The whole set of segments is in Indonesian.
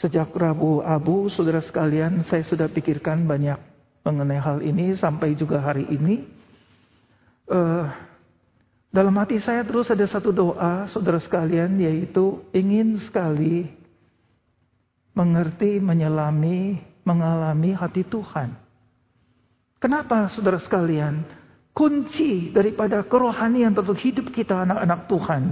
Sejak Rabu Abu, saudara sekalian, saya sudah pikirkan banyak mengenai hal ini sampai juga hari ini. Uh, dalam hati saya terus ada satu doa, saudara sekalian, yaitu ingin sekali mengerti, menyelami, mengalami hati Tuhan. Kenapa, saudara sekalian? Kunci daripada kerohanian untuk hidup kita anak-anak Tuhan.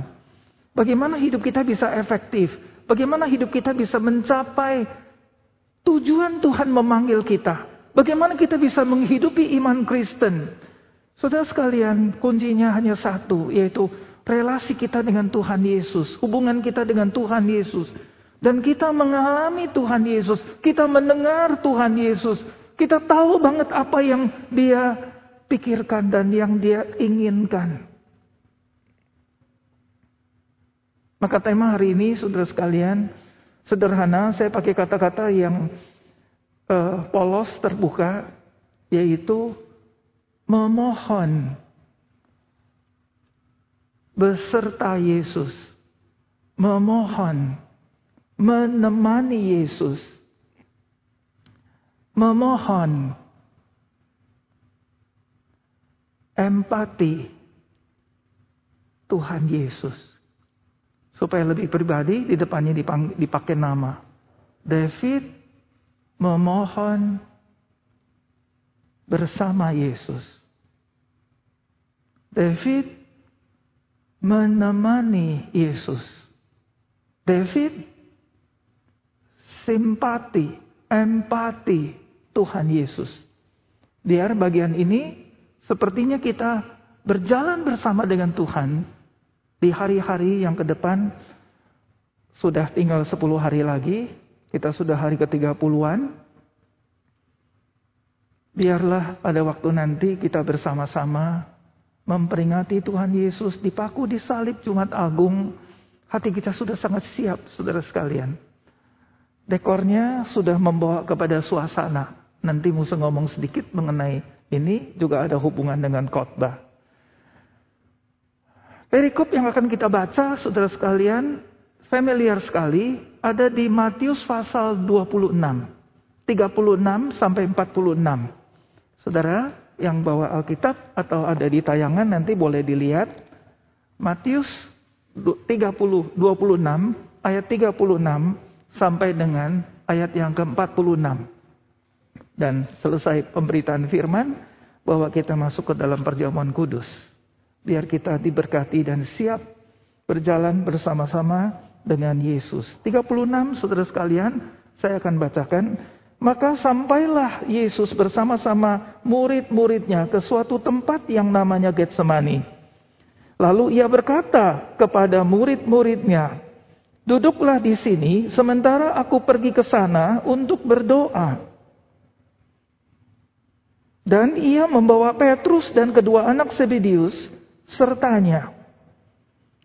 Bagaimana hidup kita bisa efektif? Bagaimana hidup kita bisa mencapai tujuan Tuhan memanggil kita? Bagaimana kita bisa menghidupi iman Kristen? Saudara sekalian, kuncinya hanya satu, yaitu relasi kita dengan Tuhan Yesus, hubungan kita dengan Tuhan Yesus. Dan kita mengalami Tuhan Yesus, kita mendengar Tuhan Yesus, kita tahu banget apa yang Dia pikirkan dan yang Dia inginkan. Maka tema hari ini, saudara sekalian, sederhana, saya pakai kata-kata yang uh, polos, terbuka, yaitu memohon beserta Yesus, memohon, menemani Yesus, memohon empati Tuhan Yesus. Supaya lebih pribadi, di depannya dipakai nama. David memohon bersama Yesus. David menemani Yesus. David simpati, empati Tuhan Yesus. Biar bagian ini sepertinya kita berjalan bersama dengan Tuhan di hari-hari yang ke depan sudah tinggal 10 hari lagi, kita sudah hari ke-30-an. Biarlah pada waktu nanti kita bersama-sama memperingati Tuhan Yesus dipaku di salib Jumat Agung. Hati kita sudah sangat siap, saudara sekalian. Dekornya sudah membawa kepada suasana. Nanti musuh ngomong sedikit mengenai ini juga ada hubungan dengan khotbah. Perikop yang akan kita baca, saudara sekalian, familiar sekali, ada di Matius pasal 26, 36 sampai 46. Saudara yang bawa Alkitab atau ada di tayangan nanti boleh dilihat. Matius 30, 26, ayat 36 sampai dengan ayat yang ke-46. Dan selesai pemberitaan firman bahwa kita masuk ke dalam perjamuan kudus. Biar kita diberkati dan siap berjalan bersama-sama dengan Yesus. 36 saudara sekalian, saya akan bacakan. Maka sampailah Yesus bersama-sama murid-muridnya ke suatu tempat yang namanya Getsemani. Lalu ia berkata kepada murid-muridnya, Duduklah di sini sementara aku pergi ke sana untuk berdoa. Dan ia membawa Petrus dan kedua anak Sebedius sertanya.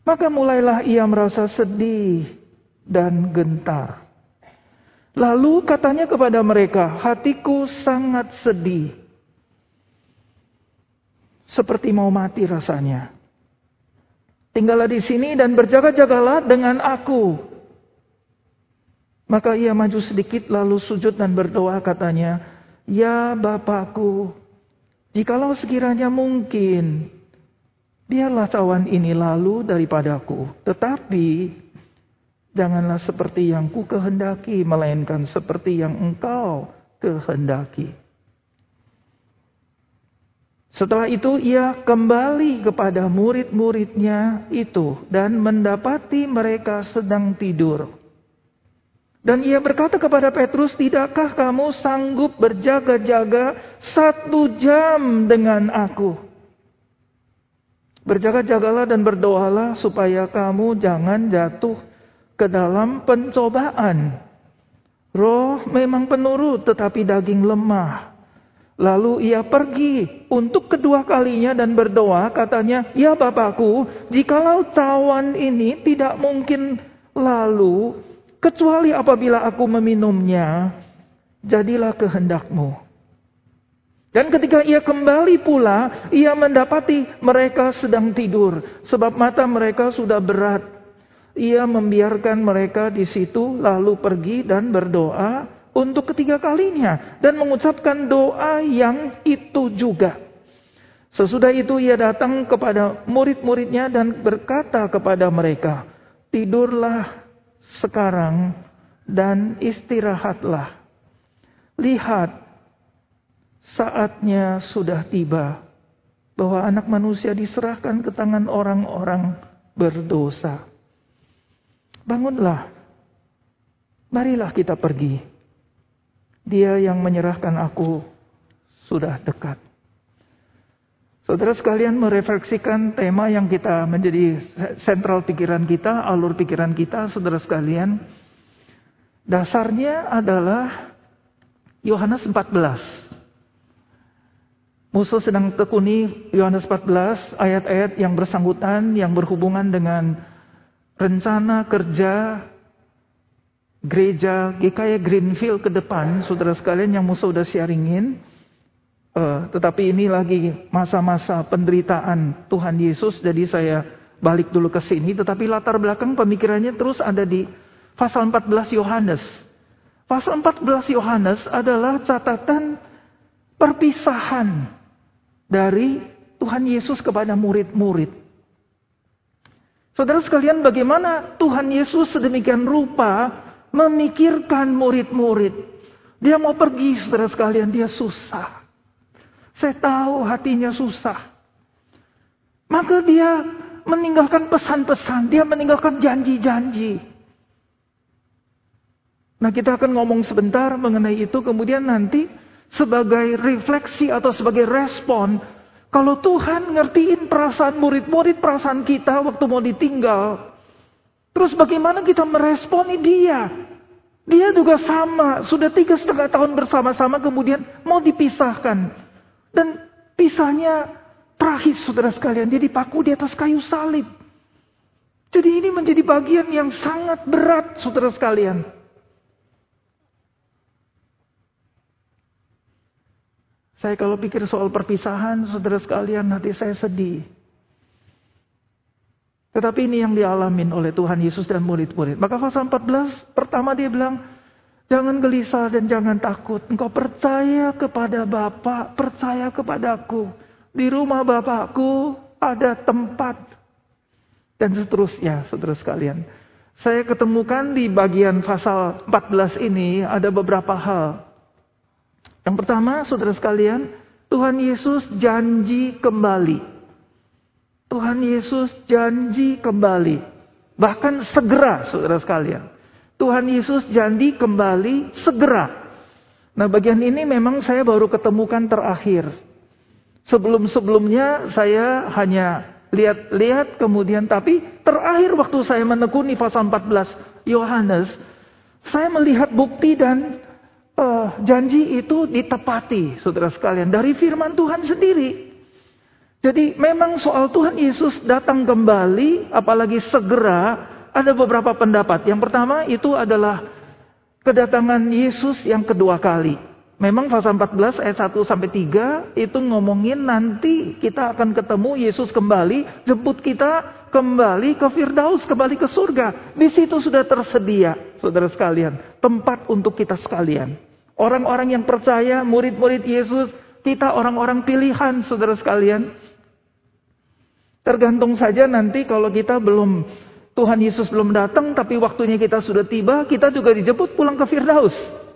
Maka mulailah ia merasa sedih dan gentar. Lalu katanya kepada mereka, hatiku sangat sedih. Seperti mau mati rasanya. Tinggallah di sini dan berjaga-jagalah dengan aku. Maka ia maju sedikit lalu sujud dan berdoa katanya, Ya Bapakku, jikalau sekiranya mungkin, Biarlah cawan ini lalu daripadaku, tetapi janganlah seperti yang ku kehendaki, melainkan seperti yang engkau kehendaki. Setelah itu ia kembali kepada murid-muridnya itu dan mendapati mereka sedang tidur. Dan ia berkata kepada Petrus, tidakkah kamu sanggup berjaga-jaga satu jam dengan aku? Berjaga-jagalah dan berdoalah supaya kamu jangan jatuh ke dalam pencobaan. Roh memang penurut tetapi daging lemah. Lalu ia pergi untuk kedua kalinya dan berdoa katanya, Ya Bapakku, jikalau cawan ini tidak mungkin lalu, kecuali apabila aku meminumnya, jadilah kehendakmu. Dan ketika ia kembali pula, ia mendapati mereka sedang tidur, sebab mata mereka sudah berat. ia membiarkan mereka di situ lalu pergi dan berdoa untuk ketiga kalinya dan mengucapkan doa yang itu juga. Sesudah itu ia datang kepada murid-muridnya dan berkata kepada mereka, "Tidurlah sekarang dan istirahatlah. Lihat, saatnya sudah tiba bahwa anak manusia diserahkan ke tangan orang-orang berdosa. Bangunlah, marilah kita pergi. Dia yang menyerahkan aku sudah dekat. Saudara sekalian merefleksikan tema yang kita menjadi sentral pikiran kita, alur pikiran kita, saudara sekalian. Dasarnya adalah Yohanes 14. Musuh sedang tekuni Yohanes 14 ayat-ayat yang bersangkutan yang berhubungan dengan rencana kerja gereja GKY Greenfield ke depan, saudara sekalian yang musuh sudah sharingin. Uh, tetapi ini lagi masa-masa penderitaan Tuhan Yesus, jadi saya balik dulu ke sini. Tetapi latar belakang pemikirannya terus ada di pasal 14 Yohanes. Pasal 14 Yohanes adalah catatan perpisahan dari Tuhan Yesus kepada murid-murid. Saudara sekalian, bagaimana Tuhan Yesus sedemikian rupa memikirkan murid-murid. Dia mau pergi, saudara sekalian, dia susah. Saya tahu hatinya susah. Maka dia meninggalkan pesan-pesan, dia meninggalkan janji-janji. Nah kita akan ngomong sebentar mengenai itu, kemudian nanti sebagai refleksi atau sebagai respon. Kalau Tuhan ngertiin perasaan murid-murid, perasaan kita waktu mau ditinggal. Terus bagaimana kita meresponi dia? Dia juga sama, sudah tiga setengah tahun bersama-sama kemudian mau dipisahkan. Dan pisahnya terakhir saudara sekalian, dia dipaku di atas kayu salib. Jadi ini menjadi bagian yang sangat berat saudara sekalian. Saya kalau pikir soal perpisahan, saudara sekalian, hati saya sedih. Tetapi ini yang dialamin oleh Tuhan Yesus dan murid-murid. Maka pasal 14, pertama dia bilang, jangan gelisah dan jangan takut. Engkau percaya kepada Bapa, percaya kepadaku. Di rumah Bapakku ada tempat. Dan seterusnya, saudara sekalian. Saya ketemukan di bagian pasal 14 ini ada beberapa hal yang pertama, saudara sekalian, Tuhan Yesus janji kembali. Tuhan Yesus janji kembali. Bahkan segera, saudara sekalian. Tuhan Yesus janji kembali segera. Nah bagian ini memang saya baru ketemukan terakhir. Sebelum-sebelumnya saya hanya lihat-lihat kemudian tapi terakhir waktu saya menekuni pasal 14 Yohanes, saya melihat bukti dan uh, janji itu ditepati, saudara sekalian, dari firman Tuhan sendiri. Jadi memang soal Tuhan Yesus datang kembali, apalagi segera, ada beberapa pendapat. Yang pertama itu adalah kedatangan Yesus yang kedua kali. Memang pasal 14 ayat 1 sampai 3 itu ngomongin nanti kita akan ketemu Yesus kembali, jemput kita kembali ke Firdaus, kembali ke surga. Di situ sudah tersedia, saudara sekalian, tempat untuk kita sekalian. Orang-orang yang percaya, murid-murid Yesus, kita orang-orang pilihan, saudara sekalian. Tergantung saja nanti kalau kita belum, Tuhan Yesus belum datang, tapi waktunya kita sudah tiba, kita juga dijemput pulang ke Firdaus.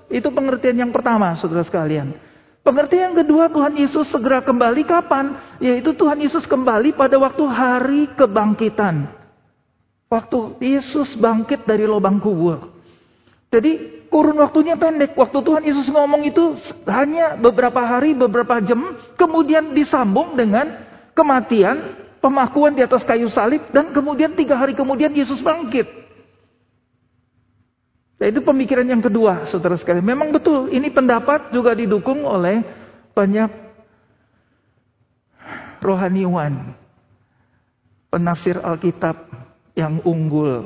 Itu pengertian yang pertama, saudara sekalian. Pengertian yang kedua, Tuhan Yesus segera kembali kapan? Yaitu Tuhan Yesus kembali pada waktu hari kebangkitan. Waktu Yesus bangkit dari lubang kubur. Jadi kurun waktunya pendek. Waktu Tuhan Yesus ngomong itu hanya beberapa hari, beberapa jam, kemudian disambung dengan kematian, pemakuan di atas kayu salib, dan kemudian tiga hari kemudian Yesus bangkit. Nah, itu pemikiran yang kedua, saudara sekalian. Memang betul, ini pendapat juga didukung oleh banyak rohaniwan, penafsir Alkitab yang unggul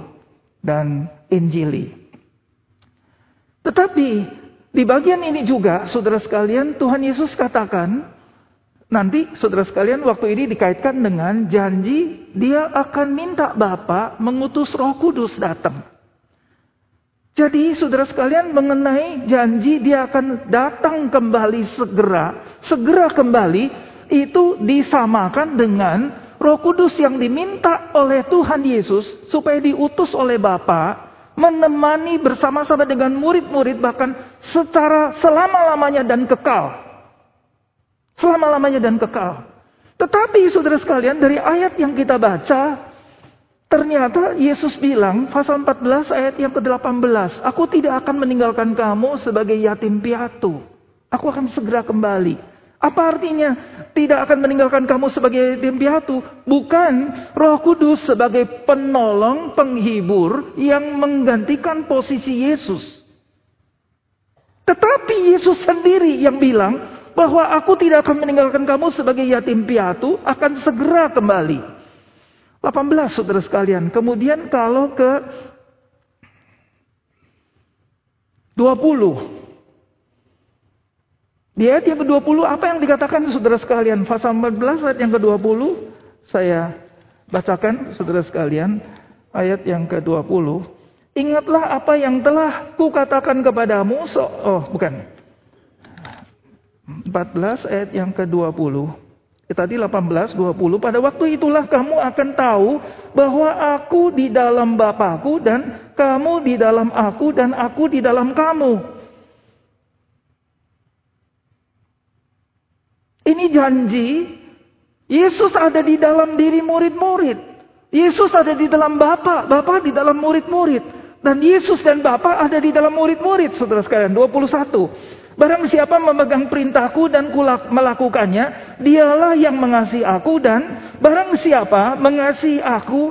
dan Injili. Tetapi di bagian ini juga, saudara sekalian, Tuhan Yesus katakan Nanti saudara sekalian waktu ini dikaitkan dengan janji dia akan minta Bapa mengutus Roh Kudus datang. Jadi saudara sekalian mengenai janji dia akan datang kembali segera, segera kembali itu disamakan dengan Roh Kudus yang diminta oleh Tuhan Yesus supaya diutus oleh Bapa menemani bersama-sama dengan murid-murid bahkan secara selama-lamanya dan kekal. Selama-lamanya dan kekal. Tetapi saudara sekalian dari ayat yang kita baca Ternyata Yesus bilang, pasal 14 ayat yang ke-18, Aku tidak akan meninggalkan kamu sebagai yatim piatu. Aku akan segera kembali. Apa artinya tidak akan meninggalkan kamu sebagai yatim piatu? Bukan roh kudus sebagai penolong, penghibur yang menggantikan posisi Yesus. Tetapi Yesus sendiri yang bilang bahwa aku tidak akan meninggalkan kamu sebagai yatim piatu, akan segera kembali. 18 saudara sekalian. Kemudian kalau ke 20. Di ayat yang ke-20 apa yang dikatakan saudara sekalian? Pasal 14 ayat yang ke-20 saya bacakan saudara sekalian ayat yang ke-20. Ingatlah apa yang telah kukatakan kepadamu. So, oh, bukan. 14 ayat yang ke-20. Tadi 18, 20. Pada waktu itulah kamu akan tahu bahwa aku di dalam Bapakku dan kamu di dalam aku dan aku di dalam kamu. Ini janji Yesus ada di dalam diri murid-murid. Yesus ada di dalam Bapa, Bapa di dalam murid-murid. Dan Yesus dan Bapa ada di dalam murid-murid, saudara sekalian. 21. Barang siapa memegang perintahku dan melakukannya, dialah yang mengasihi aku dan barang siapa mengasihi aku,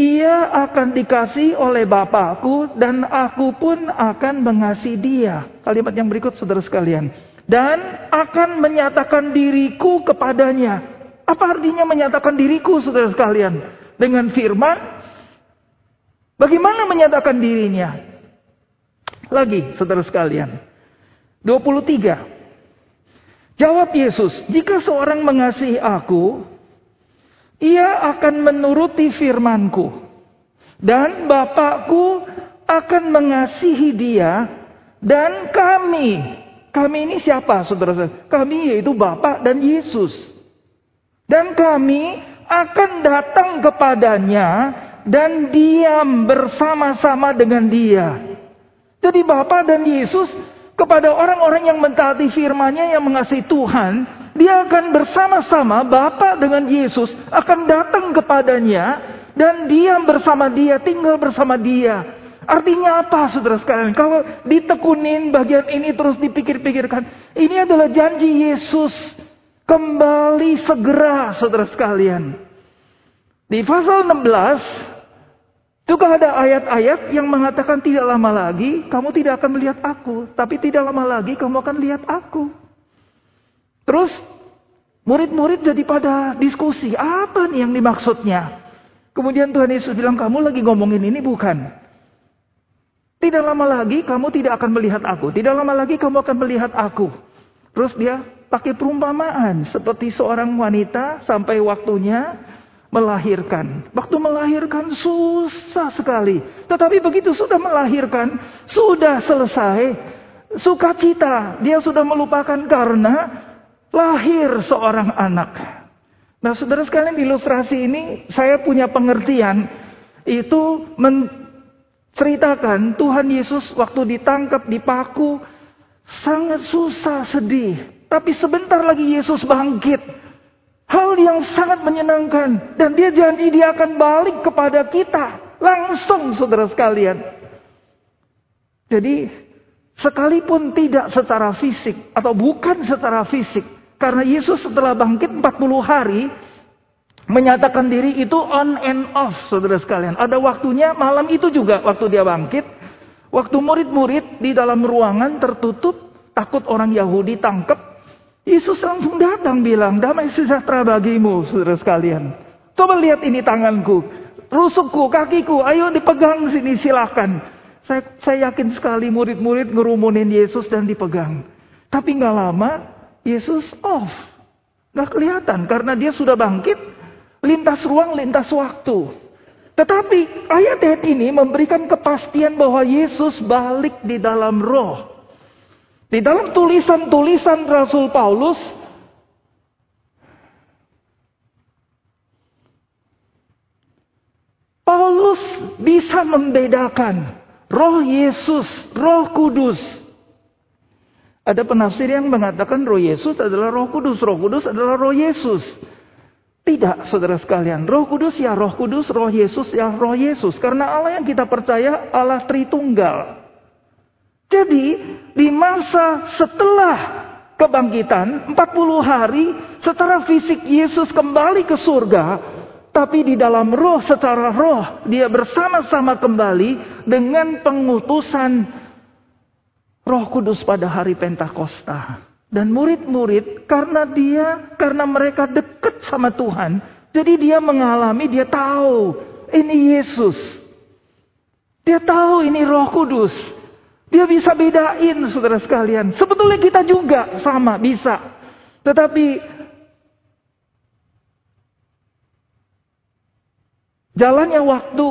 ia akan dikasih oleh Bapakku dan aku pun akan mengasihi dia. Kalimat yang berikut saudara sekalian. Dan akan menyatakan diriku kepadanya. Apa artinya menyatakan diriku saudara sekalian? Dengan firman. Bagaimana menyatakan dirinya? Lagi saudara sekalian. 23. Jawab Yesus, jika seorang mengasihi aku, ia akan menuruti firmanku. Dan Bapakku akan mengasihi dia dan kami. Kami ini siapa saudara saudara? Kami yaitu Bapak dan Yesus. Dan kami akan datang kepadanya dan diam bersama-sama dengan dia. Jadi Bapak dan Yesus kepada orang-orang yang mentaati firman-Nya yang mengasihi Tuhan, dia akan bersama-sama Bapa dengan Yesus akan datang kepadanya dan diam bersama dia, tinggal bersama dia. Artinya apa saudara sekalian? Kalau ditekunin bagian ini terus dipikir-pikirkan. Ini adalah janji Yesus kembali segera saudara sekalian. Di pasal 16 juga ada ayat-ayat yang mengatakan tidak lama lagi kamu tidak akan melihat aku, tapi tidak lama lagi kamu akan lihat aku. Terus murid-murid jadi pada diskusi, apa nih yang dimaksudnya? Kemudian Tuhan Yesus bilang, kamu lagi ngomongin ini bukan? Tidak lama lagi kamu tidak akan melihat aku, tidak lama lagi kamu akan melihat aku. Terus dia pakai perumpamaan seperti seorang wanita sampai waktunya melahirkan. Waktu melahirkan susah sekali. Tetapi begitu sudah melahirkan, sudah selesai, sukacita. Dia sudah melupakan karena lahir seorang anak. Nah saudara sekalian di ilustrasi ini saya punya pengertian. Itu menceritakan Tuhan Yesus waktu ditangkap, dipaku. Sangat susah, sedih. Tapi sebentar lagi Yesus bangkit. Hal yang sangat menyenangkan. Dan dia janji dia akan balik kepada kita. Langsung saudara sekalian. Jadi sekalipun tidak secara fisik. Atau bukan secara fisik. Karena Yesus setelah bangkit 40 hari. Menyatakan diri itu on and off saudara sekalian. Ada waktunya malam itu juga waktu dia bangkit. Waktu murid-murid di dalam ruangan tertutup. Takut orang Yahudi tangkap Yesus langsung datang bilang, damai sejahtera bagimu, saudara sekalian. Coba lihat ini tanganku, rusukku, kakiku, ayo dipegang sini silahkan. Saya, saya yakin sekali murid-murid ngerumunin Yesus dan dipegang. Tapi nggak lama, Yesus off. Gak kelihatan karena dia sudah bangkit lintas ruang, lintas waktu. Tetapi ayat-ayat ini memberikan kepastian bahwa Yesus balik di dalam roh. Di dalam tulisan-tulisan Rasul Paulus, Paulus bisa membedakan roh Yesus, roh kudus. Ada penafsir yang mengatakan roh Yesus adalah roh kudus, roh kudus adalah roh Yesus. Tidak, saudara sekalian. Roh Kudus ya Roh Kudus, Roh Yesus ya Roh Yesus. Karena Allah yang kita percaya Allah Tritunggal. Jadi, di masa setelah kebangkitan, 40 hari secara fisik Yesus kembali ke surga, tapi di dalam roh secara roh dia bersama-sama kembali dengan pengutusan Roh Kudus pada hari Pentakosta. Dan murid-murid karena dia, karena mereka dekat sama Tuhan, jadi dia mengalami, dia tahu ini Yesus. Dia tahu ini Roh Kudus. Dia bisa bedain saudara sekalian. Sebetulnya kita juga sama, bisa. Tetapi jalannya waktu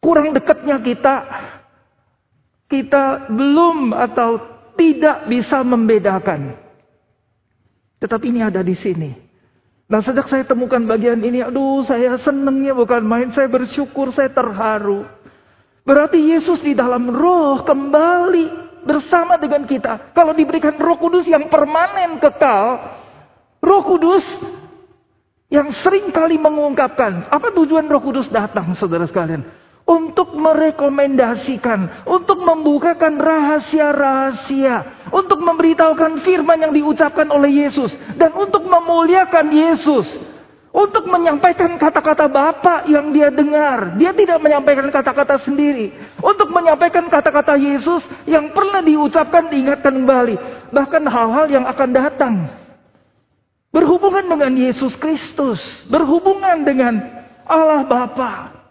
kurang dekatnya kita kita belum atau tidak bisa membedakan. Tetapi ini ada di sini. Nah sejak saya temukan bagian ini, aduh saya senangnya bukan main, saya bersyukur, saya terharu. Berarti Yesus di dalam roh kembali bersama dengan kita. Kalau diberikan roh kudus yang permanen kekal, roh kudus yang sering kali mengungkapkan, apa tujuan roh kudus datang saudara sekalian? untuk merekomendasikan, untuk membukakan rahasia-rahasia, untuk memberitahukan firman yang diucapkan oleh Yesus, dan untuk memuliakan Yesus, untuk menyampaikan kata-kata Bapa yang dia dengar. Dia tidak menyampaikan kata-kata sendiri, untuk menyampaikan kata-kata Yesus yang pernah diucapkan, diingatkan kembali, bahkan hal-hal yang akan datang. Berhubungan dengan Yesus Kristus, berhubungan dengan Allah Bapa.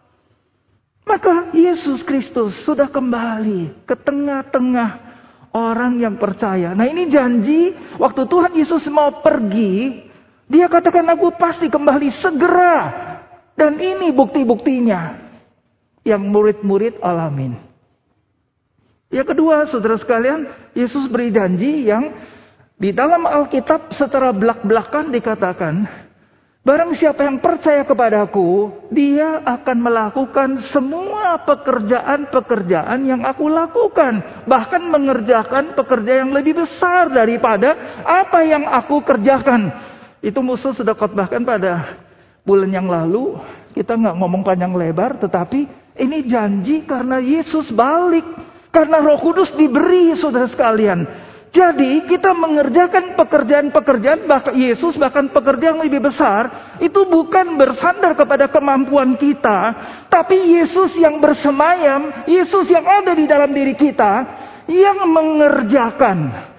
Maka Yesus Kristus sudah kembali ke tengah-tengah orang yang percaya. Nah ini janji waktu Tuhan Yesus mau pergi, dia katakan aku pasti kembali segera. Dan ini bukti-buktinya yang murid-murid alamin. Yang kedua, saudara sekalian, Yesus beri janji yang di dalam Alkitab secara belak-belakan dikatakan, Barang siapa yang percaya kepadaku, dia akan melakukan semua pekerjaan-pekerjaan yang aku lakukan. Bahkan mengerjakan pekerjaan yang lebih besar daripada apa yang aku kerjakan. Itu musuh sudah khotbahkan pada bulan yang lalu. Kita nggak ngomong panjang lebar, tetapi ini janji karena Yesus balik. Karena roh kudus diberi saudara sekalian. Jadi kita mengerjakan pekerjaan-pekerjaan bahkan Yesus bahkan pekerjaan yang lebih besar itu bukan bersandar kepada kemampuan kita, tapi Yesus yang bersemayam, Yesus yang ada di dalam diri kita yang mengerjakan.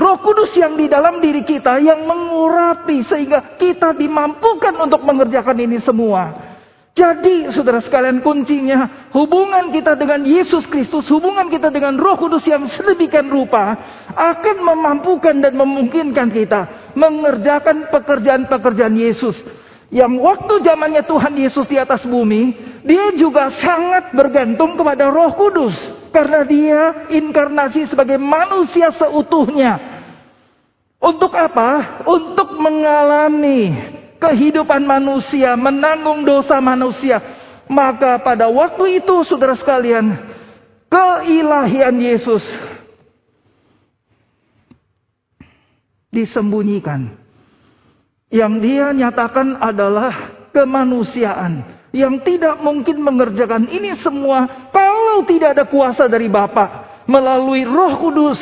Roh Kudus yang di dalam diri kita yang mengurapi sehingga kita dimampukan untuk mengerjakan ini semua. Jadi saudara sekalian kuncinya hubungan kita dengan Yesus Kristus, hubungan kita dengan Roh Kudus yang sedemikian rupa akan memampukan dan memungkinkan kita mengerjakan pekerjaan-pekerjaan Yesus. Yang waktu zamannya Tuhan Yesus di atas bumi, dia juga sangat bergantung kepada Roh Kudus karena dia inkarnasi sebagai manusia seutuhnya. Untuk apa? Untuk mengalami kehidupan manusia, menanggung dosa manusia. Maka pada waktu itu saudara sekalian, keilahian Yesus disembunyikan. Yang dia nyatakan adalah kemanusiaan yang tidak mungkin mengerjakan ini semua kalau tidak ada kuasa dari Bapa melalui Roh Kudus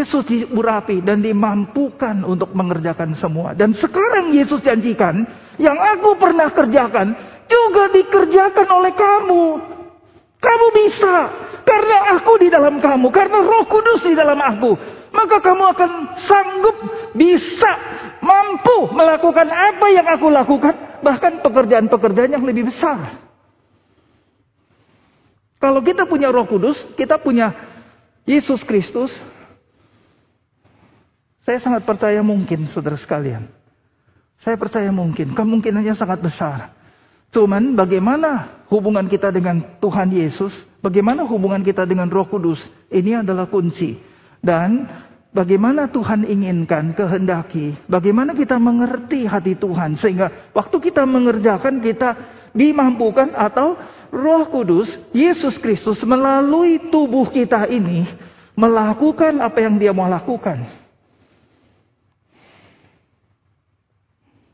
Yesus diurapi dan dimampukan untuk mengerjakan semua. Dan sekarang Yesus janjikan, yang aku pernah kerjakan juga dikerjakan oleh kamu. Kamu bisa, karena aku di dalam kamu, karena roh kudus di dalam aku. Maka kamu akan sanggup, bisa, mampu melakukan apa yang aku lakukan. Bahkan pekerjaan-pekerjaan yang lebih besar. Kalau kita punya roh kudus, kita punya Yesus Kristus, Saya sangat percaya mungkin, saudara sekalian. Saya percaya mungkin, kemungkinannya sangat besar. Cuman bagaimana hubungan kita dengan Tuhan Yesus, bagaimana hubungan kita dengan Roh Kudus, ini adalah kunci. Dan bagaimana Tuhan inginkan, kehendaki, bagaimana kita mengerti hati Tuhan sehingga waktu kita mengerjakan kita dimampukan atau Roh Kudus, Yesus Kristus melalui tubuh kita ini melakukan apa yang dia mau lakukan.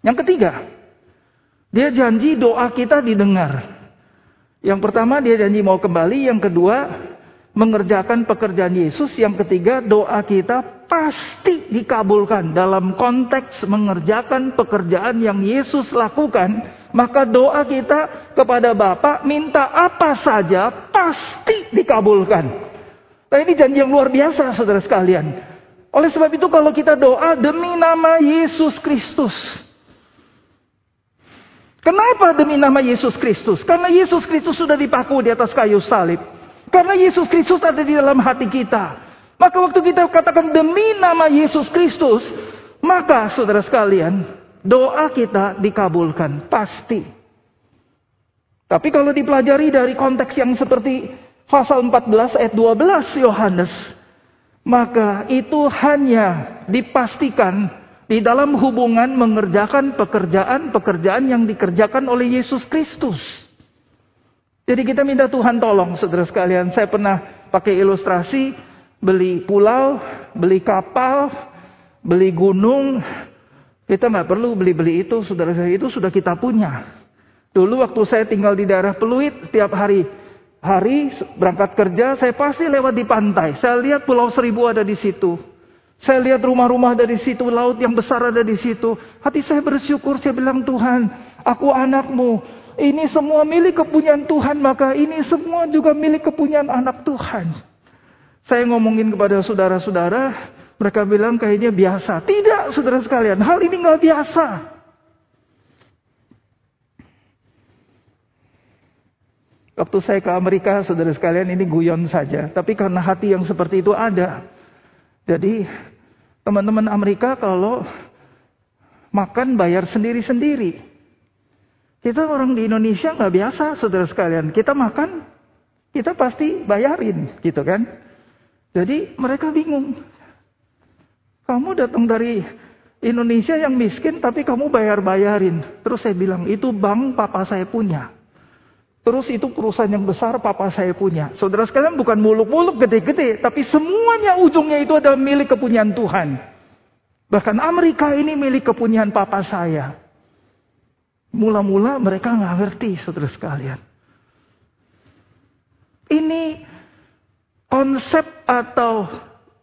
Yang ketiga, dia janji doa kita didengar. Yang pertama dia janji mau kembali, yang kedua mengerjakan pekerjaan Yesus, yang ketiga doa kita pasti dikabulkan dalam konteks mengerjakan pekerjaan yang Yesus lakukan, maka doa kita kepada Bapa minta apa saja pasti dikabulkan. Nah ini janji yang luar biasa saudara sekalian. Oleh sebab itu kalau kita doa demi nama Yesus Kristus, Kenapa demi nama Yesus Kristus? Karena Yesus Kristus sudah dipaku di atas kayu salib. Karena Yesus Kristus ada di dalam hati kita. Maka waktu kita katakan demi nama Yesus Kristus, maka saudara sekalian, doa kita dikabulkan pasti. Tapi kalau dipelajari dari konteks yang seperti pasal 14 ayat 12 Yohanes, maka itu hanya dipastikan di dalam hubungan mengerjakan pekerjaan-pekerjaan yang dikerjakan oleh Yesus Kristus. Jadi kita minta Tuhan tolong saudara sekalian. Saya pernah pakai ilustrasi beli pulau, beli kapal, beli gunung. Kita nggak perlu beli-beli itu, saudara saya itu sudah kita punya. Dulu waktu saya tinggal di daerah Peluit, setiap hari hari berangkat kerja, saya pasti lewat di pantai. Saya lihat Pulau Seribu ada di situ. Saya lihat rumah-rumah dari situ, laut yang besar ada di situ. Hati saya bersyukur, saya bilang Tuhan, aku anakmu. Ini semua milik kepunyaan Tuhan, maka ini semua juga milik kepunyaan anak Tuhan. Saya ngomongin kepada saudara-saudara, mereka bilang kayaknya biasa. Tidak, saudara sekalian, hal ini nggak biasa. Waktu saya ke Amerika, saudara sekalian, ini guyon saja. Tapi karena hati yang seperti itu ada. Jadi teman-teman Amerika kalau makan bayar sendiri-sendiri. Kita orang di Indonesia nggak biasa, saudara sekalian. Kita makan, kita pasti bayarin, gitu kan? Jadi mereka bingung. Kamu datang dari Indonesia yang miskin, tapi kamu bayar-bayarin. Terus saya bilang, itu bank papa saya punya. Terus itu perusahaan yang besar papa saya punya. Saudara sekalian bukan muluk-muluk gede-gede. Tapi semuanya ujungnya itu adalah milik kepunyaan Tuhan. Bahkan Amerika ini milik kepunyaan papa saya. Mula-mula mereka nggak ngerti saudara sekalian. Ini konsep atau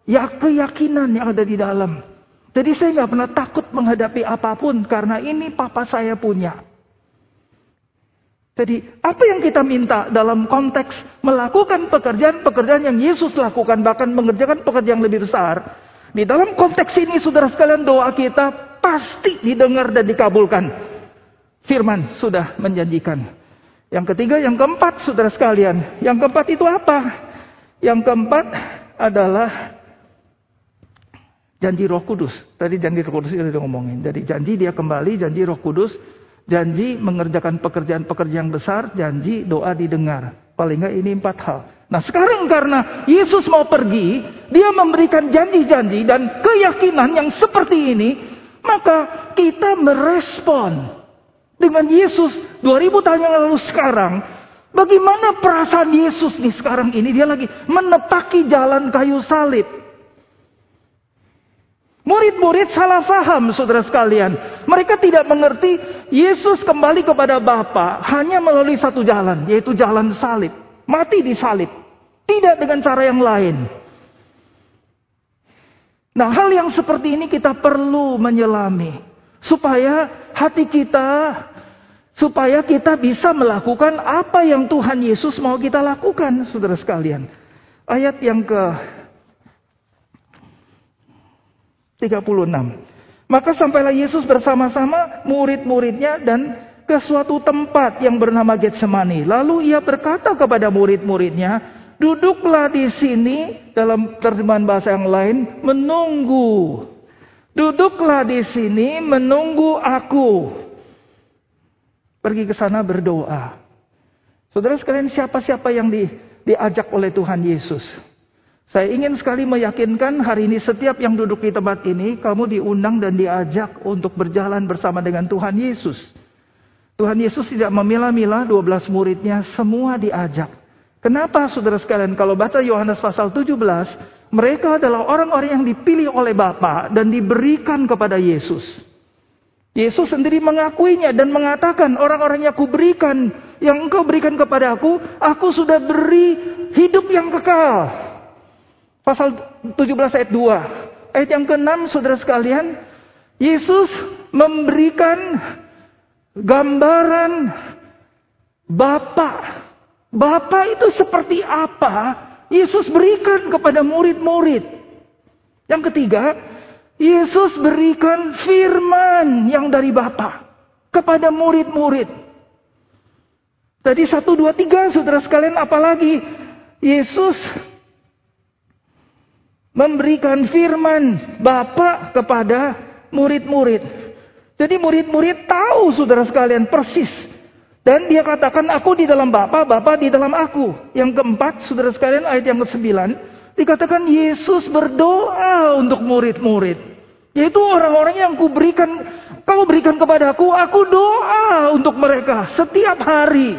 ya keyakinan yang ada di dalam. Jadi saya nggak pernah takut menghadapi apa pun karena ini papa saya punya. Jadi apa yang kita minta dalam konteks melakukan pekerjaan-pekerjaan yang Yesus lakukan bahkan mengerjakan pekerjaan yang lebih besar. Di dalam konteks ini saudara sekalian doa kita pasti didengar dan dikabulkan. Firman sudah menjanjikan. Yang ketiga, yang keempat saudara sekalian. Yang keempat itu apa? Yang keempat adalah janji roh kudus. Tadi janji roh kudus itu ngomongin. Jadi janji dia kembali, janji roh kudus Janji mengerjakan pekerjaan-pekerjaan besar, janji doa didengar. Paling nggak ini empat hal. Nah sekarang karena Yesus mau pergi, dia memberikan janji-janji dan keyakinan yang seperti ini, maka kita merespon dengan Yesus 2000 tahun yang lalu sekarang. Bagaimana perasaan Yesus nih sekarang ini? Dia lagi menepaki jalan kayu salib. Murid-murid salah faham saudara sekalian. Mereka tidak mengerti Yesus kembali kepada Bapa hanya melalui satu jalan. Yaitu jalan salib. Mati di salib. Tidak dengan cara yang lain. Nah hal yang seperti ini kita perlu menyelami. Supaya hati kita. Supaya kita bisa melakukan apa yang Tuhan Yesus mau kita lakukan saudara sekalian. Ayat yang ke 36. Maka sampailah Yesus bersama-sama murid-muridnya dan ke suatu tempat yang bernama Getsemani. Lalu ia berkata kepada murid-muridnya, duduklah di sini dalam terjemahan bahasa yang lain, menunggu Duduklah di sini menunggu aku. Pergi ke sana berdoa. Saudara sekalian siapa-siapa yang di, diajak oleh Tuhan Yesus? Saya ingin sekali meyakinkan hari ini setiap yang duduk di tempat ini, kamu diundang dan diajak untuk berjalan bersama dengan Tuhan Yesus. Tuhan Yesus tidak memilah-milah 12 muridnya, semua diajak. Kenapa saudara sekalian? Kalau baca Yohanes pasal 17, mereka adalah orang-orang yang dipilih oleh Bapa dan diberikan kepada Yesus. Yesus sendiri mengakuinya dan mengatakan orang-orang yang aku berikan, yang engkau berikan kepada aku, aku sudah beri hidup yang kekal. Pasal 17 ayat 2. Ayat yang ke-6 saudara sekalian, Yesus memberikan gambaran Bapa. Bapa itu seperti apa? Yesus berikan kepada murid-murid. Yang ketiga, Yesus berikan firman yang dari Bapa kepada murid-murid. Tadi satu, dua, tiga, saudara sekalian, apalagi Yesus memberikan firman Bapa kepada murid-murid. Jadi murid-murid tahu saudara sekalian persis. Dan dia katakan aku di dalam Bapa, Bapa di dalam aku. Yang keempat, saudara sekalian ayat yang ke-9, dikatakan Yesus berdoa untuk murid-murid. Yaitu orang-orang yang ku berikan, kau berikan kepada aku, aku doa untuk mereka setiap hari.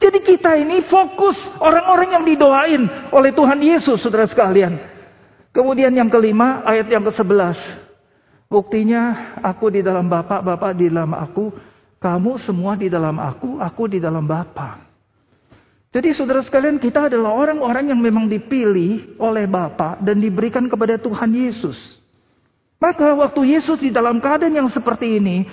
Jadi kita ini fokus orang-orang yang didoain oleh Tuhan Yesus, saudara sekalian. Kemudian yang kelima, ayat yang ke-11. Buktinya aku di dalam Bapa, Bapa di dalam aku, kamu semua di dalam aku, aku di dalam Bapa. Jadi saudara sekalian kita adalah orang-orang yang memang dipilih oleh Bapa dan diberikan kepada Tuhan Yesus. Maka waktu Yesus di dalam keadaan yang seperti ini,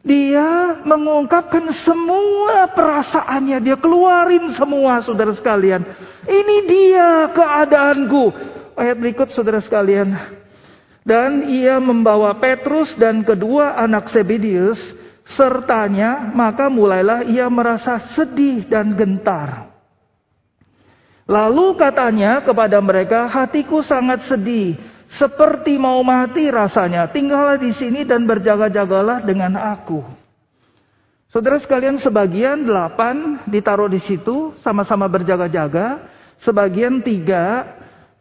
dia mengungkapkan semua perasaannya, dia keluarin semua saudara sekalian. Ini dia keadaanku, ayat berikut saudara sekalian. Dan ia membawa Petrus dan kedua anak Sebedius sertanya, maka mulailah ia merasa sedih dan gentar. Lalu katanya kepada mereka, hatiku sangat sedih, seperti mau mati rasanya. Tinggallah di sini dan berjaga-jagalah dengan aku. Saudara sekalian, sebagian delapan ditaruh di situ, sama-sama berjaga-jaga. Sebagian tiga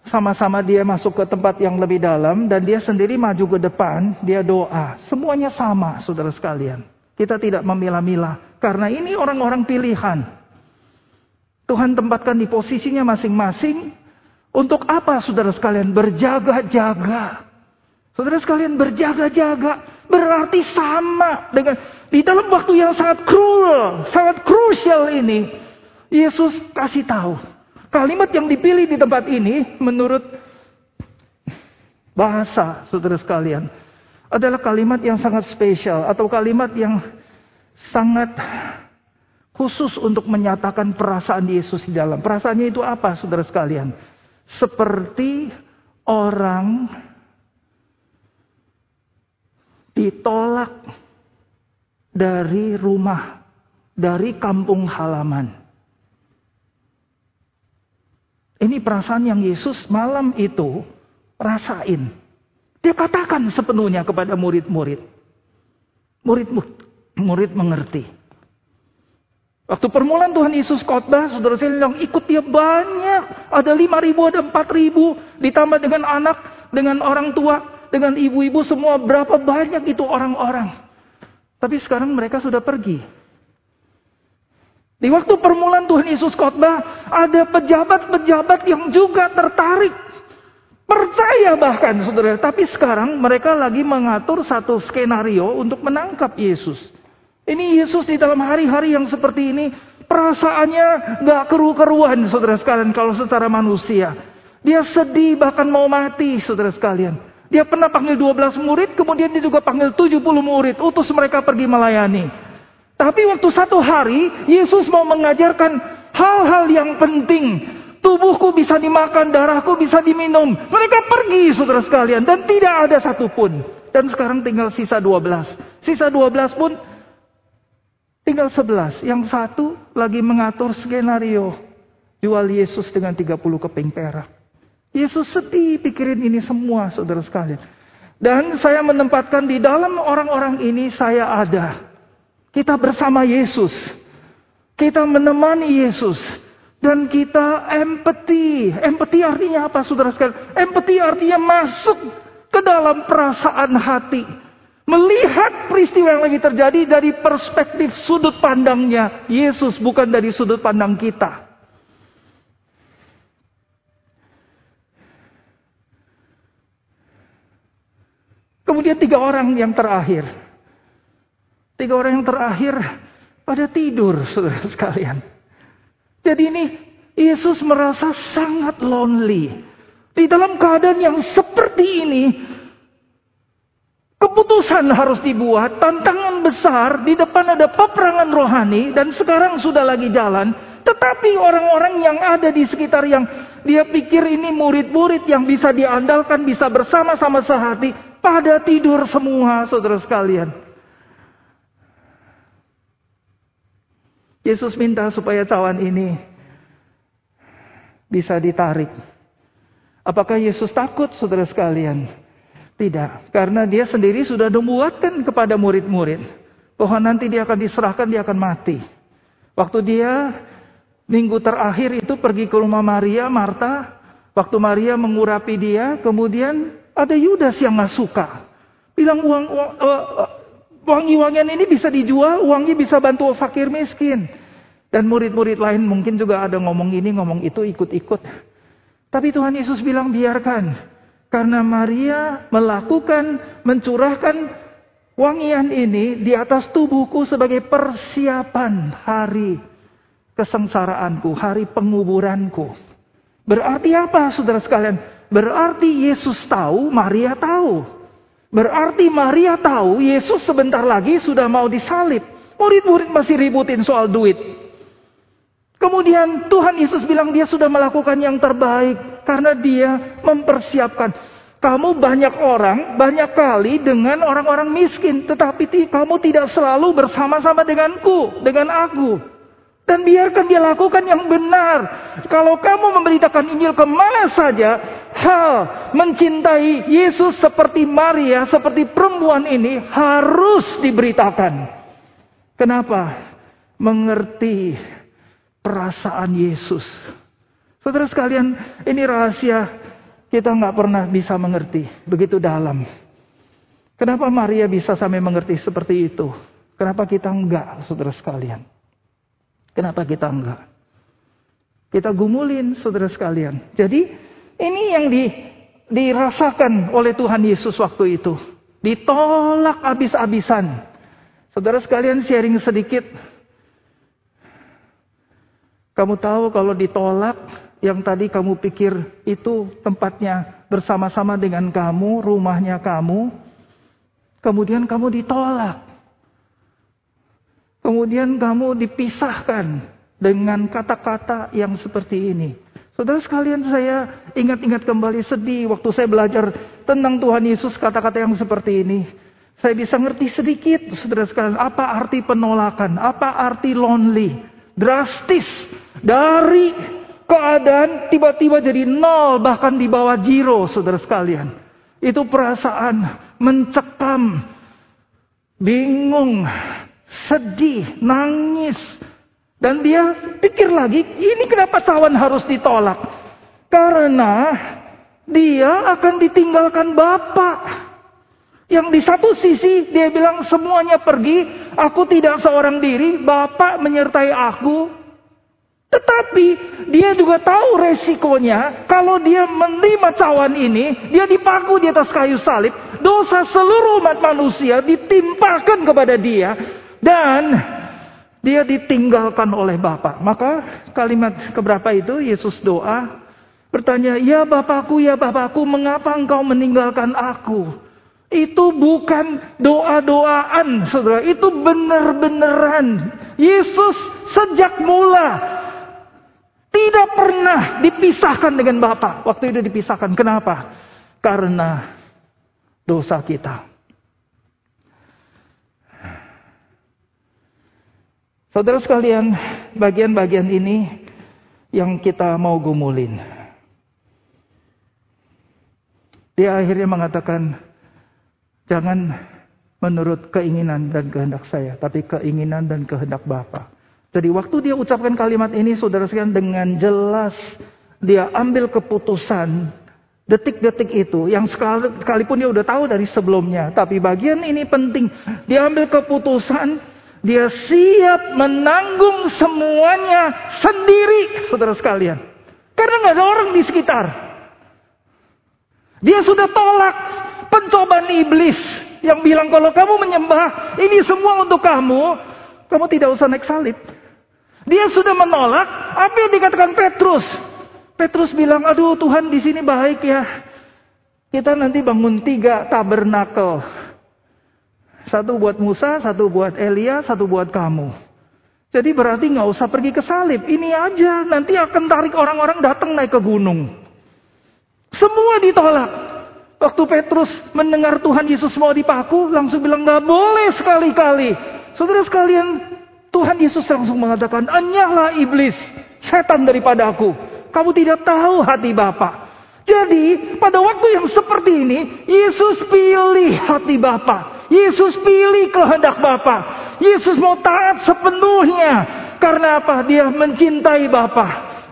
sama-sama dia masuk ke tempat yang lebih dalam dan dia sendiri maju ke depan, dia doa. Semuanya sama, saudara sekalian. Kita tidak memilah-milah karena ini orang-orang pilihan. Tuhan tempatkan di posisinya masing-masing. Untuk apa saudara sekalian? Berjaga-jaga. Saudara sekalian berjaga-jaga berarti sama dengan di dalam waktu yang sangat cruel, sangat krusial ini. Yesus kasih tahu, Kalimat yang dipilih di tempat ini menurut bahasa saudara sekalian adalah kalimat yang sangat spesial atau kalimat yang sangat khusus untuk menyatakan perasaan Yesus di dalam. Perasaannya itu apa saudara sekalian? Seperti orang ditolak dari rumah, dari kampung halaman. Ini perasaan yang Yesus malam itu rasain. Dia katakan sepenuhnya kepada murid-murid. Murid-murid mengerti. Waktu permulaan Tuhan Yesus khotbah, saudara saya bilang ikut dia banyak. Ada lima ribu, ada empat ribu. Ditambah dengan anak, dengan orang tua, dengan ibu-ibu semua. Berapa banyak itu orang-orang. Tapi sekarang mereka sudah pergi. Di waktu permulaan Tuhan Yesus khotbah, ada pejabat-pejabat yang juga tertarik. Percaya bahkan saudara. Tapi sekarang mereka lagi mengatur satu skenario untuk menangkap Yesus. Ini Yesus di dalam hari-hari yang seperti ini. Perasaannya gak keru-keruan saudara sekalian kalau secara manusia. Dia sedih bahkan mau mati saudara sekalian. Dia pernah panggil 12 murid, kemudian dia juga panggil 70 murid. Utus mereka pergi melayani. Tapi waktu satu hari Yesus mau mengajarkan hal-hal yang penting. Tubuhku bisa dimakan, darahku bisa diminum. Mereka pergi saudara sekalian dan tidak ada satupun. Dan sekarang tinggal sisa 12. Sisa 12 pun tinggal 11. Yang satu lagi mengatur skenario. Jual Yesus dengan 30 keping perak. Yesus sedih pikirin ini semua saudara sekalian. Dan saya menempatkan di dalam orang-orang ini saya ada. Kita bersama Yesus. Kita menemani Yesus. Dan kita empati. Empati artinya apa saudara sekalian? Empati artinya masuk ke dalam perasaan hati. Melihat peristiwa yang lagi terjadi dari perspektif sudut pandangnya Yesus bukan dari sudut pandang kita. Kemudian tiga orang yang terakhir. Tiga orang yang terakhir pada tidur, saudara sekalian. Jadi ini Yesus merasa sangat lonely. Di dalam keadaan yang seperti ini, keputusan harus dibuat, tantangan besar, di depan ada peperangan rohani, dan sekarang sudah lagi jalan. Tetapi orang-orang yang ada di sekitar yang dia pikir ini murid-murid yang bisa diandalkan, bisa bersama-sama sehati, pada tidur semua saudara sekalian. Yesus minta supaya cawan ini bisa ditarik. Apakah Yesus takut saudara sekalian? Tidak, karena dia sendiri sudah membuatkan kepada murid-murid bahwa nanti dia akan diserahkan, dia akan mati. Waktu dia minggu terakhir itu pergi ke rumah Maria, Marta, waktu Maria mengurapi dia, kemudian ada Yudas yang nggak suka. Bilang uang, uang uh, wangi-wangian ini bisa dijual, uangnya bisa bantu fakir miskin. Dan murid-murid lain mungkin juga ada ngomong ini, ngomong itu, ikut-ikut. Tapi Tuhan Yesus bilang biarkan. Karena Maria melakukan, mencurahkan wangian ini di atas tubuhku sebagai persiapan hari kesengsaraanku, hari penguburanku. Berarti apa saudara sekalian? Berarti Yesus tahu, Maria tahu. Berarti Maria tahu Yesus sebentar lagi sudah mau disalib. Murid-murid masih ributin soal duit. Kemudian Tuhan Yesus bilang dia sudah melakukan yang terbaik karena dia mempersiapkan. Kamu banyak orang, banyak kali dengan orang-orang miskin, tetapi kamu tidak selalu bersama-sama denganku, dengan aku. Dan biarkan dia lakukan yang benar. Kalau kamu memberitakan Injil ke mana saja, hal mencintai Yesus seperti Maria, seperti perempuan ini harus diberitakan. Kenapa? Mengerti perasaan Yesus. Saudara sekalian, ini rahasia kita nggak pernah bisa mengerti begitu dalam. Kenapa Maria bisa sampai mengerti seperti itu? Kenapa kita enggak, saudara sekalian? Kenapa kita enggak? Kita gumulin saudara sekalian. Jadi ini yang di, dirasakan oleh Tuhan Yesus waktu itu. Ditolak habis-habisan. Saudara sekalian sharing sedikit. Kamu tahu kalau ditolak yang tadi kamu pikir itu tempatnya bersama-sama dengan kamu, rumahnya kamu. Kemudian kamu ditolak. Kemudian kamu dipisahkan dengan kata-kata yang seperti ini. Saudara sekalian saya ingat-ingat kembali sedih waktu saya belajar tentang Tuhan Yesus kata-kata yang seperti ini. Saya bisa ngerti sedikit saudara sekalian apa arti penolakan, apa arti lonely, drastis dari keadaan tiba-tiba jadi nol bahkan di bawah zero saudara sekalian. Itu perasaan mencekam, bingung, sedih, nangis. Dan dia pikir lagi, ini kenapa cawan harus ditolak? Karena dia akan ditinggalkan Bapak. Yang di satu sisi dia bilang semuanya pergi, aku tidak seorang diri, Bapak menyertai aku. Tetapi dia juga tahu resikonya kalau dia menerima cawan ini, dia dipaku di atas kayu salib, dosa seluruh umat manusia ditimpakan kepada dia dan dia ditinggalkan oleh Bapak. Maka kalimat keberapa itu Yesus doa bertanya, "Ya Bapakku, ya Bapakku, mengapa engkau meninggalkan aku?" Itu bukan doa-doaan, Saudara. Itu benar-beneran. Yesus sejak mula tidak pernah dipisahkan dengan Bapak. Waktu itu dipisahkan. Kenapa? Karena dosa kita. Saudara sekalian, bagian-bagian ini yang kita mau gumulin. Dia akhirnya mengatakan, Jangan menurut keinginan dan kehendak saya, tapi keinginan dan kehendak Bapa. Jadi waktu dia ucapkan kalimat ini, saudara sekalian dengan jelas dia ambil keputusan detik-detik itu yang sekalipun dia udah tahu dari sebelumnya, tapi bagian ini penting. Dia ambil keputusan, dia siap menanggung semuanya sendiri, saudara sekalian. Karena nggak ada orang di sekitar. Dia sudah tolak pencobaan iblis yang bilang kalau kamu menyembah ini semua untuk kamu, kamu tidak usah naik salib. Dia sudah menolak apa yang dikatakan Petrus. Petrus bilang, aduh Tuhan di sini baik ya. Kita nanti bangun tiga tabernakel. Satu buat Musa, satu buat Elia, satu buat kamu. Jadi berarti nggak usah pergi ke salib. Ini aja, nanti akan tarik orang-orang datang naik ke gunung. Semua ditolak. Waktu Petrus mendengar Tuhan Yesus mau dipaku, langsung bilang nggak boleh sekali-kali. Saudara sekalian, Tuhan Yesus langsung mengatakan, Anyahlah iblis, setan daripada aku. Kamu tidak tahu hati Bapa. Jadi pada waktu yang seperti ini, Yesus pilih hati Bapa. Yesus pilih kehendak Bapa. Yesus mau taat sepenuhnya. Karena apa? Dia mencintai Bapa.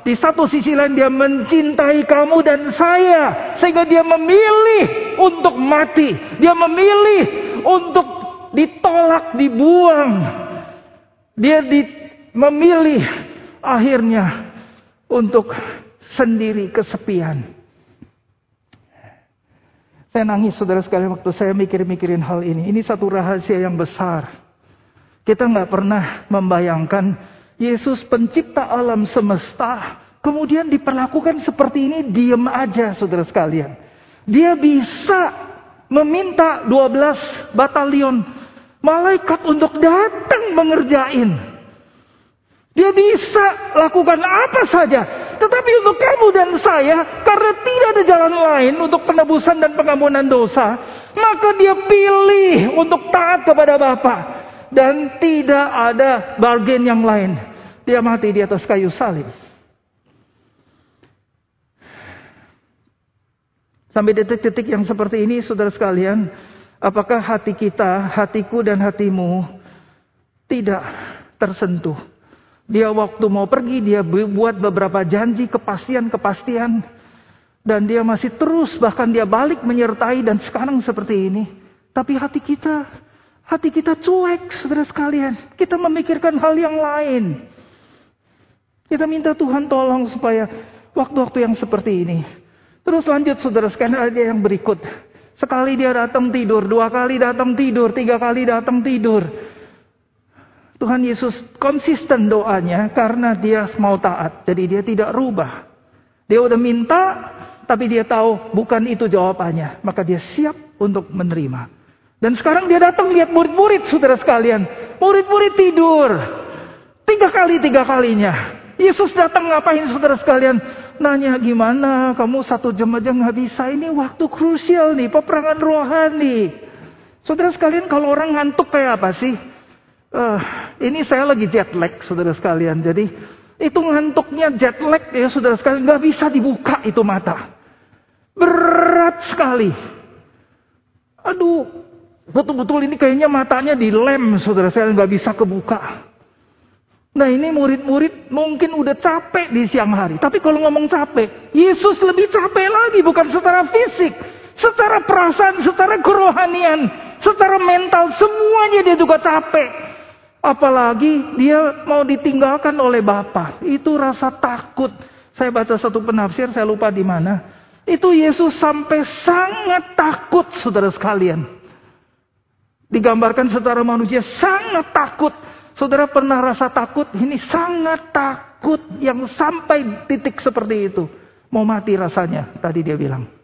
Di satu sisi lain dia mencintai kamu dan saya. Sehingga dia memilih untuk mati. Dia memilih untuk ditolak, dibuang. Dia di, memilih akhirnya untuk sendiri kesepian. Saya nangis saudara sekalian waktu saya mikir-mikirin hal ini. Ini satu rahasia yang besar. Kita nggak pernah membayangkan Yesus pencipta alam semesta. Kemudian diperlakukan seperti ini diem aja saudara sekalian. Dia bisa meminta 12 batalion malaikat untuk datang mengerjain. Dia bisa lakukan apa saja. Tetapi untuk kamu dan saya, karena tidak ada jalan lain untuk penebusan dan pengampunan dosa, maka dia pilih untuk taat kepada Bapa dan tidak ada bargain yang lain. Dia mati di atas kayu salib. Sampai detik-detik yang seperti ini, saudara sekalian, apakah hati kita, hatiku dan hatimu tidak tersentuh dia waktu mau pergi, dia buat beberapa janji, kepastian-kepastian. Dan dia masih terus, bahkan dia balik menyertai dan sekarang seperti ini. Tapi hati kita, hati kita cuek, saudara sekalian. Kita memikirkan hal yang lain. Kita minta Tuhan tolong supaya waktu-waktu yang seperti ini. Terus lanjut saudara sekalian ada yang berikut. Sekali dia datang tidur, dua kali datang tidur, tiga kali datang tidur. Tuhan Yesus konsisten doanya karena dia mau taat. Jadi dia tidak rubah. Dia udah minta, tapi dia tahu bukan itu jawabannya. Maka dia siap untuk menerima. Dan sekarang dia datang lihat murid-murid saudara sekalian. Murid-murid tidur. Tiga kali, tiga kalinya. Yesus datang ngapain saudara sekalian? Nanya gimana, kamu satu jam aja nggak bisa. Ini waktu krusial nih, peperangan rohani. Saudara sekalian kalau orang ngantuk kayak apa sih? Uh, ini saya lagi jet lag, saudara sekalian. Jadi itu ngantuknya jet lag ya, saudara sekalian. Gak bisa dibuka itu mata. Berat sekali. Aduh, betul-betul ini kayaknya matanya dilem, saudara sekalian. Gak bisa kebuka. Nah ini murid-murid mungkin udah capek di siang hari. Tapi kalau ngomong capek, Yesus lebih capek lagi. Bukan secara fisik. Secara perasaan, secara kerohanian, secara mental. Semuanya dia juga capek. Apalagi dia mau ditinggalkan oleh Bapa. Itu rasa takut. Saya baca satu penafsir, saya lupa di mana. Itu Yesus sampai sangat takut, saudara sekalian. Digambarkan secara manusia sangat takut. Saudara pernah rasa takut? Ini sangat takut yang sampai titik seperti itu. Mau mati rasanya, tadi dia bilang.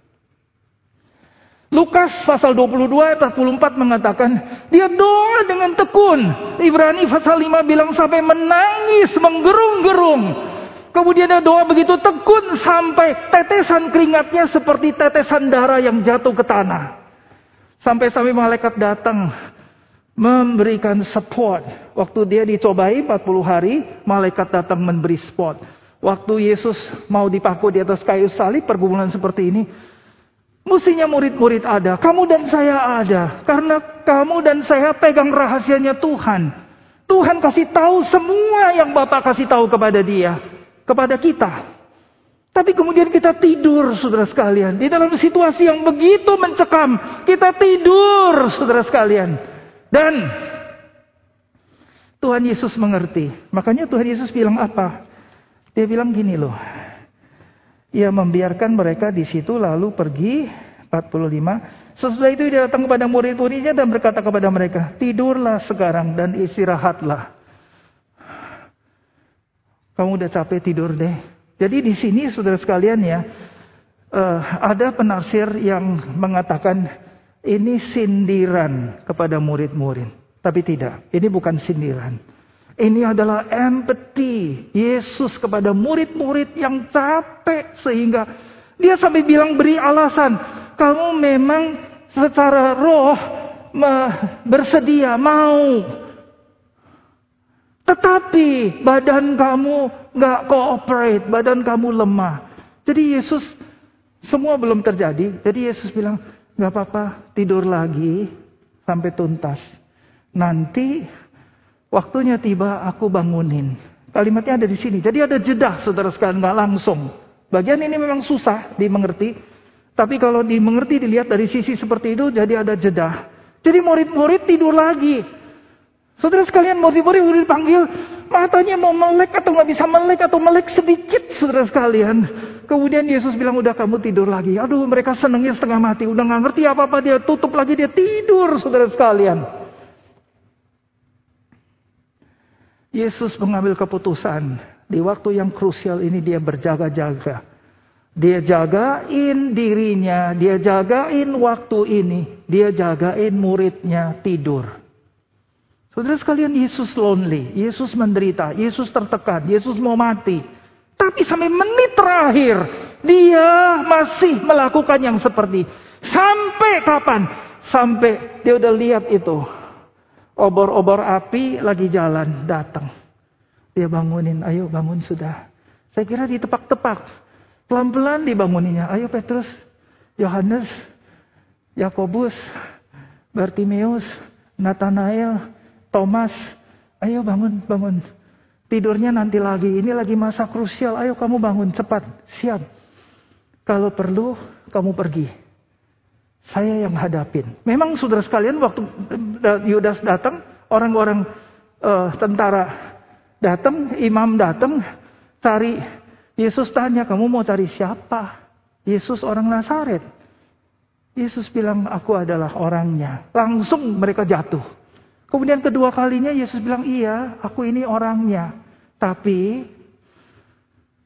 Lukas pasal 22 ayat 44 mengatakan dia doa dengan tekun. Ibrani pasal 5 bilang sampai menangis menggerung-gerung. Kemudian dia doa begitu tekun sampai tetesan keringatnya seperti tetesan darah yang jatuh ke tanah. Sampai-sampai malaikat datang memberikan support. Waktu dia dicobai 40 hari, malaikat datang memberi support. Waktu Yesus mau dipaku di atas kayu salib pergumulan seperti ini, Mestinya murid-murid ada, kamu dan saya ada. Karena kamu dan saya pegang rahasianya Tuhan. Tuhan kasih tahu semua yang Bapak kasih tahu kepada dia. Kepada kita. Tapi kemudian kita tidur, saudara sekalian. Di dalam situasi yang begitu mencekam. Kita tidur, saudara sekalian. Dan Tuhan Yesus mengerti. Makanya Tuhan Yesus bilang apa? Dia bilang gini loh. Ia membiarkan mereka di situ lalu pergi 45. Sesudah itu dia datang kepada murid-muridnya dan berkata kepada mereka, "Tidurlah sekarang dan istirahatlah." Kamu udah capek tidur deh. Jadi di sini saudara sekalian ya, uh, ada penafsir yang mengatakan ini sindiran kepada murid-murid. Tapi tidak, ini bukan sindiran. Ini adalah empathy Yesus kepada murid-murid yang capek sehingga dia sampai bilang beri alasan, kamu memang secara roh bersedia mau. Tetapi badan kamu nggak cooperate, badan kamu lemah. Jadi Yesus semua belum terjadi. Jadi Yesus bilang nggak apa-apa, tidur lagi sampai tuntas. Nanti Waktunya tiba aku bangunin. Kalimatnya ada di sini. Jadi ada jeda saudara sekalian nggak langsung. Bagian ini memang susah dimengerti. Tapi kalau dimengerti dilihat dari sisi seperti itu jadi ada jeda. Jadi murid-murid tidur lagi. Saudara sekalian murid-murid dipanggil matanya mau melek atau nggak bisa melek atau melek sedikit saudara sekalian. Kemudian Yesus bilang udah kamu tidur lagi. Aduh mereka senengnya setengah mati. Udah nggak ngerti apa-apa dia tutup lagi dia tidur saudara sekalian. Yesus mengambil keputusan di waktu yang krusial ini dia berjaga-jaga. Dia jagain dirinya, dia jagain waktu ini, dia jagain muridnya tidur. Saudara sekalian, Yesus lonely, Yesus menderita, Yesus tertekan, Yesus mau mati. Tapi sampai menit terakhir, dia masih melakukan yang seperti. Sampai kapan? Sampai dia udah lihat itu. Obor-obor api lagi jalan, datang. Dia bangunin, ayo bangun sudah. Saya kira ditepak-tepak. Pelan-pelan dibanguninnya. Ayo Petrus, Yohanes, Yakobus, Bartimeus, Nathanael, Thomas. Ayo bangun, bangun. Tidurnya nanti lagi. Ini lagi masa krusial. Ayo kamu bangun cepat, siap. Kalau perlu, kamu pergi. Saya yang hadapin. Memang saudara sekalian waktu Yudas datang, orang-orang uh, tentara datang, imam datang, cari Yesus tanya, kamu mau cari siapa? Yesus orang Nazaret. Yesus bilang, aku adalah orangnya. Langsung mereka jatuh. Kemudian kedua kalinya Yesus bilang, iya, aku ini orangnya. Tapi,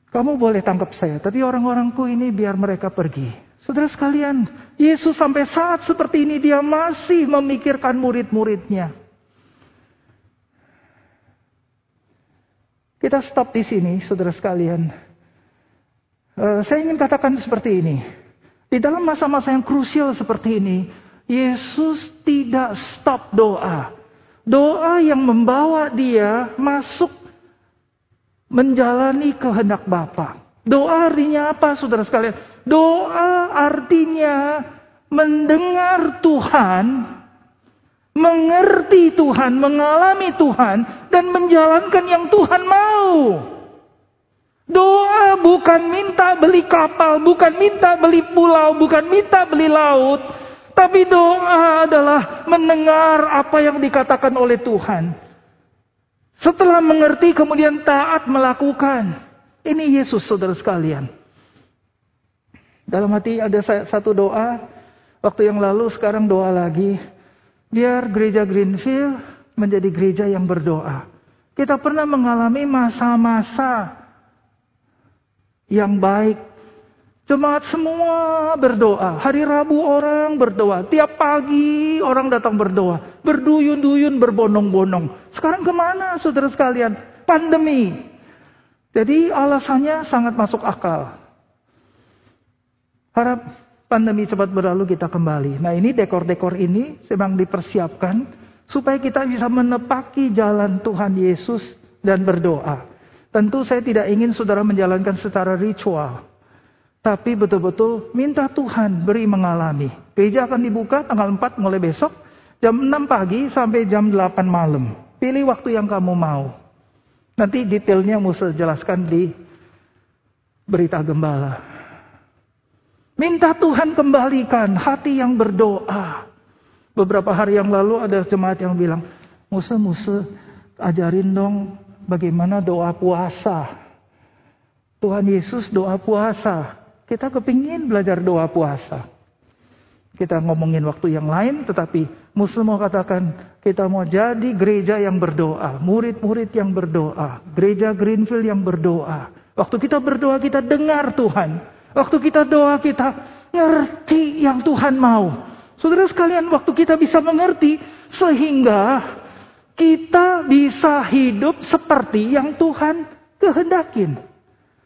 kamu boleh tangkap saya. Tapi orang-orangku ini biar mereka pergi. Saudara sekalian, Yesus sampai saat seperti ini dia masih memikirkan murid-muridnya. Kita stop di sini, saudara sekalian. Uh, saya ingin katakan seperti ini. Di dalam masa-masa yang krusial seperti ini, Yesus tidak stop doa. Doa yang membawa dia masuk menjalani kehendak Bapa. Doa artinya apa, saudara sekalian? Doa artinya mendengar Tuhan, mengerti Tuhan, mengalami Tuhan, dan menjalankan yang Tuhan mau. Doa bukan minta beli kapal, bukan minta beli pulau, bukan minta beli laut. Tapi doa adalah mendengar apa yang dikatakan oleh Tuhan. Setelah mengerti kemudian taat melakukan. Ini Yesus saudara sekalian. Dalam hati ada satu doa, waktu yang lalu sekarang doa lagi. Biar gereja Greenfield menjadi gereja yang berdoa. Kita pernah mengalami masa-masa yang baik. Jemaat semua berdoa. Hari Rabu orang berdoa. Tiap pagi orang datang berdoa. Berduyun-duyun, berbondong-bondong. Sekarang ke mana saudara sekalian? Pandemi. Jadi alasannya sangat masuk akal. Harap pandemi cepat berlalu kita kembali. Nah ini dekor-dekor ini sedang dipersiapkan supaya kita bisa menepaki jalan Tuhan Yesus dan berdoa. Tentu saya tidak ingin saudara menjalankan secara ritual. Tapi betul-betul minta Tuhan beri mengalami. Gereja akan dibuka tanggal 4 mulai besok. Jam 6 pagi sampai jam 8 malam. Pilih waktu yang kamu mau. Nanti detailnya Musa jelaskan di berita gembala. Minta Tuhan kembalikan hati yang berdoa. Beberapa hari yang lalu ada jemaat yang bilang, Musa, Musa, ajarin dong bagaimana doa puasa. Tuhan Yesus doa puasa. Kita kepingin belajar doa puasa. Kita ngomongin waktu yang lain, tetapi Muslim mau katakan kita mau jadi gereja yang berdoa, murid-murid yang berdoa, gereja Greenfield yang berdoa. Waktu kita berdoa kita dengar Tuhan. Waktu kita doa kita ngerti yang Tuhan mau. Saudara sekalian, waktu kita bisa mengerti sehingga kita bisa hidup seperti yang Tuhan kehendakin.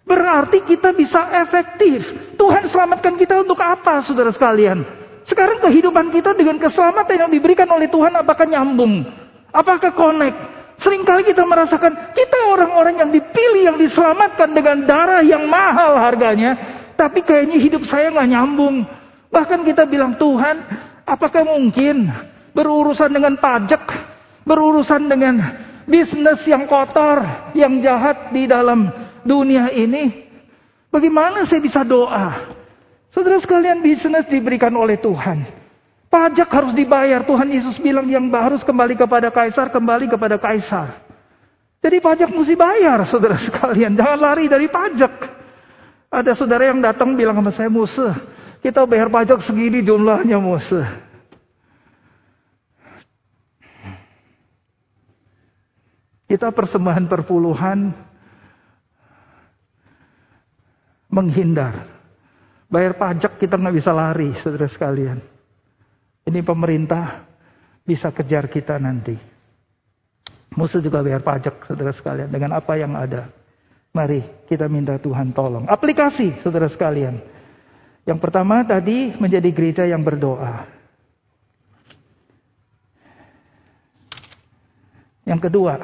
Berarti kita bisa efektif. Tuhan selamatkan kita untuk apa, saudara sekalian? Sekarang kehidupan kita dengan keselamatan yang diberikan oleh Tuhan apakah nyambung? Apakah connect? Seringkali kita merasakan kita orang-orang yang dipilih, yang diselamatkan dengan darah yang mahal harganya. Tapi kayaknya hidup saya nggak nyambung. Bahkan kita bilang, Tuhan, apakah mungkin berurusan dengan pajak, berurusan dengan bisnis yang kotor, yang jahat di dalam dunia ini, bagaimana saya bisa doa? Saudara sekalian, bisnis diberikan oleh Tuhan. Pajak harus dibayar. Tuhan Yesus bilang yang harus kembali kepada kaisar, kembali kepada kaisar. Jadi pajak mesti bayar, saudara sekalian. Jangan lari dari pajak. Ada saudara yang datang bilang sama saya, Musa, kita bayar pajak segini jumlahnya Musa. Kita persembahan perpuluhan menghindar. Bayar pajak kita nggak bisa lari, saudara sekalian. Ini pemerintah bisa kejar kita nanti. Musuh juga bayar pajak, saudara sekalian, dengan apa yang ada. Mari kita minta Tuhan tolong. Aplikasi, saudara sekalian. Yang pertama tadi menjadi gereja yang berdoa. Yang kedua,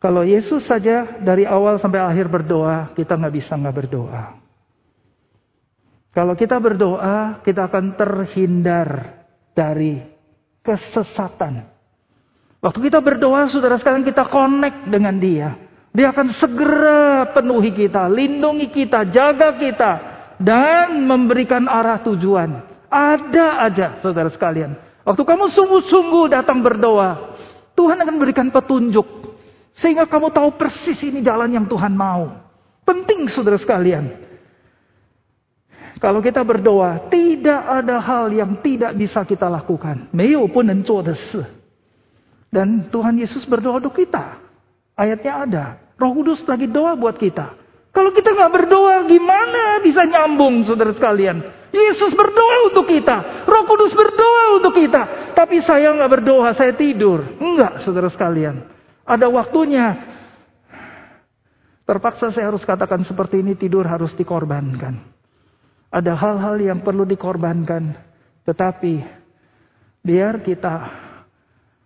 kalau Yesus saja dari awal sampai akhir berdoa, kita nggak bisa nggak berdoa. Kalau kita berdoa, kita akan terhindar dari kesesatan. Waktu kita berdoa, saudara sekalian kita connect dengan dia. Dia akan segera penuhi kita, lindungi kita, jaga kita, dan memberikan arah tujuan. Ada aja, saudara sekalian. Waktu kamu sungguh-sungguh datang berdoa, Tuhan akan berikan petunjuk. Sehingga kamu tahu persis ini jalan yang Tuhan mau. Penting saudara sekalian. Kalau kita berdoa, tidak ada hal yang tidak bisa kita lakukan. Dan Tuhan Yesus berdoa untuk kita. Ayatnya ada. Roh Kudus lagi doa buat kita. Kalau kita nggak berdoa, gimana bisa nyambung, saudara sekalian? Yesus berdoa untuk kita, Roh Kudus berdoa untuk kita. Tapi saya nggak berdoa, saya tidur. Enggak, saudara sekalian. Ada waktunya. Terpaksa saya harus katakan seperti ini, tidur harus dikorbankan. Ada hal-hal yang perlu dikorbankan. Tetapi biar kita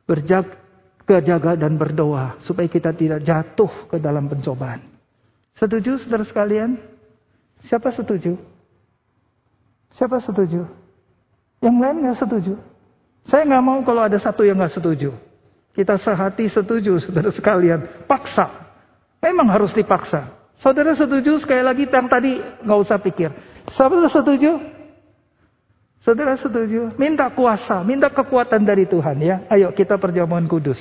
berjaga dan berdoa supaya kita tidak jatuh ke dalam pencobaan. Setuju saudara sekalian? Siapa setuju? Siapa setuju? Yang lain nggak setuju? Saya nggak mau kalau ada satu yang nggak setuju. Kita sehati setuju, saudara sekalian. Paksa. Memang harus dipaksa. Saudara setuju sekali lagi yang tadi nggak usah pikir. Saudara setuju? Saudara setuju? Minta kuasa, minta kekuatan dari Tuhan ya. Ayo kita perjamuan kudus.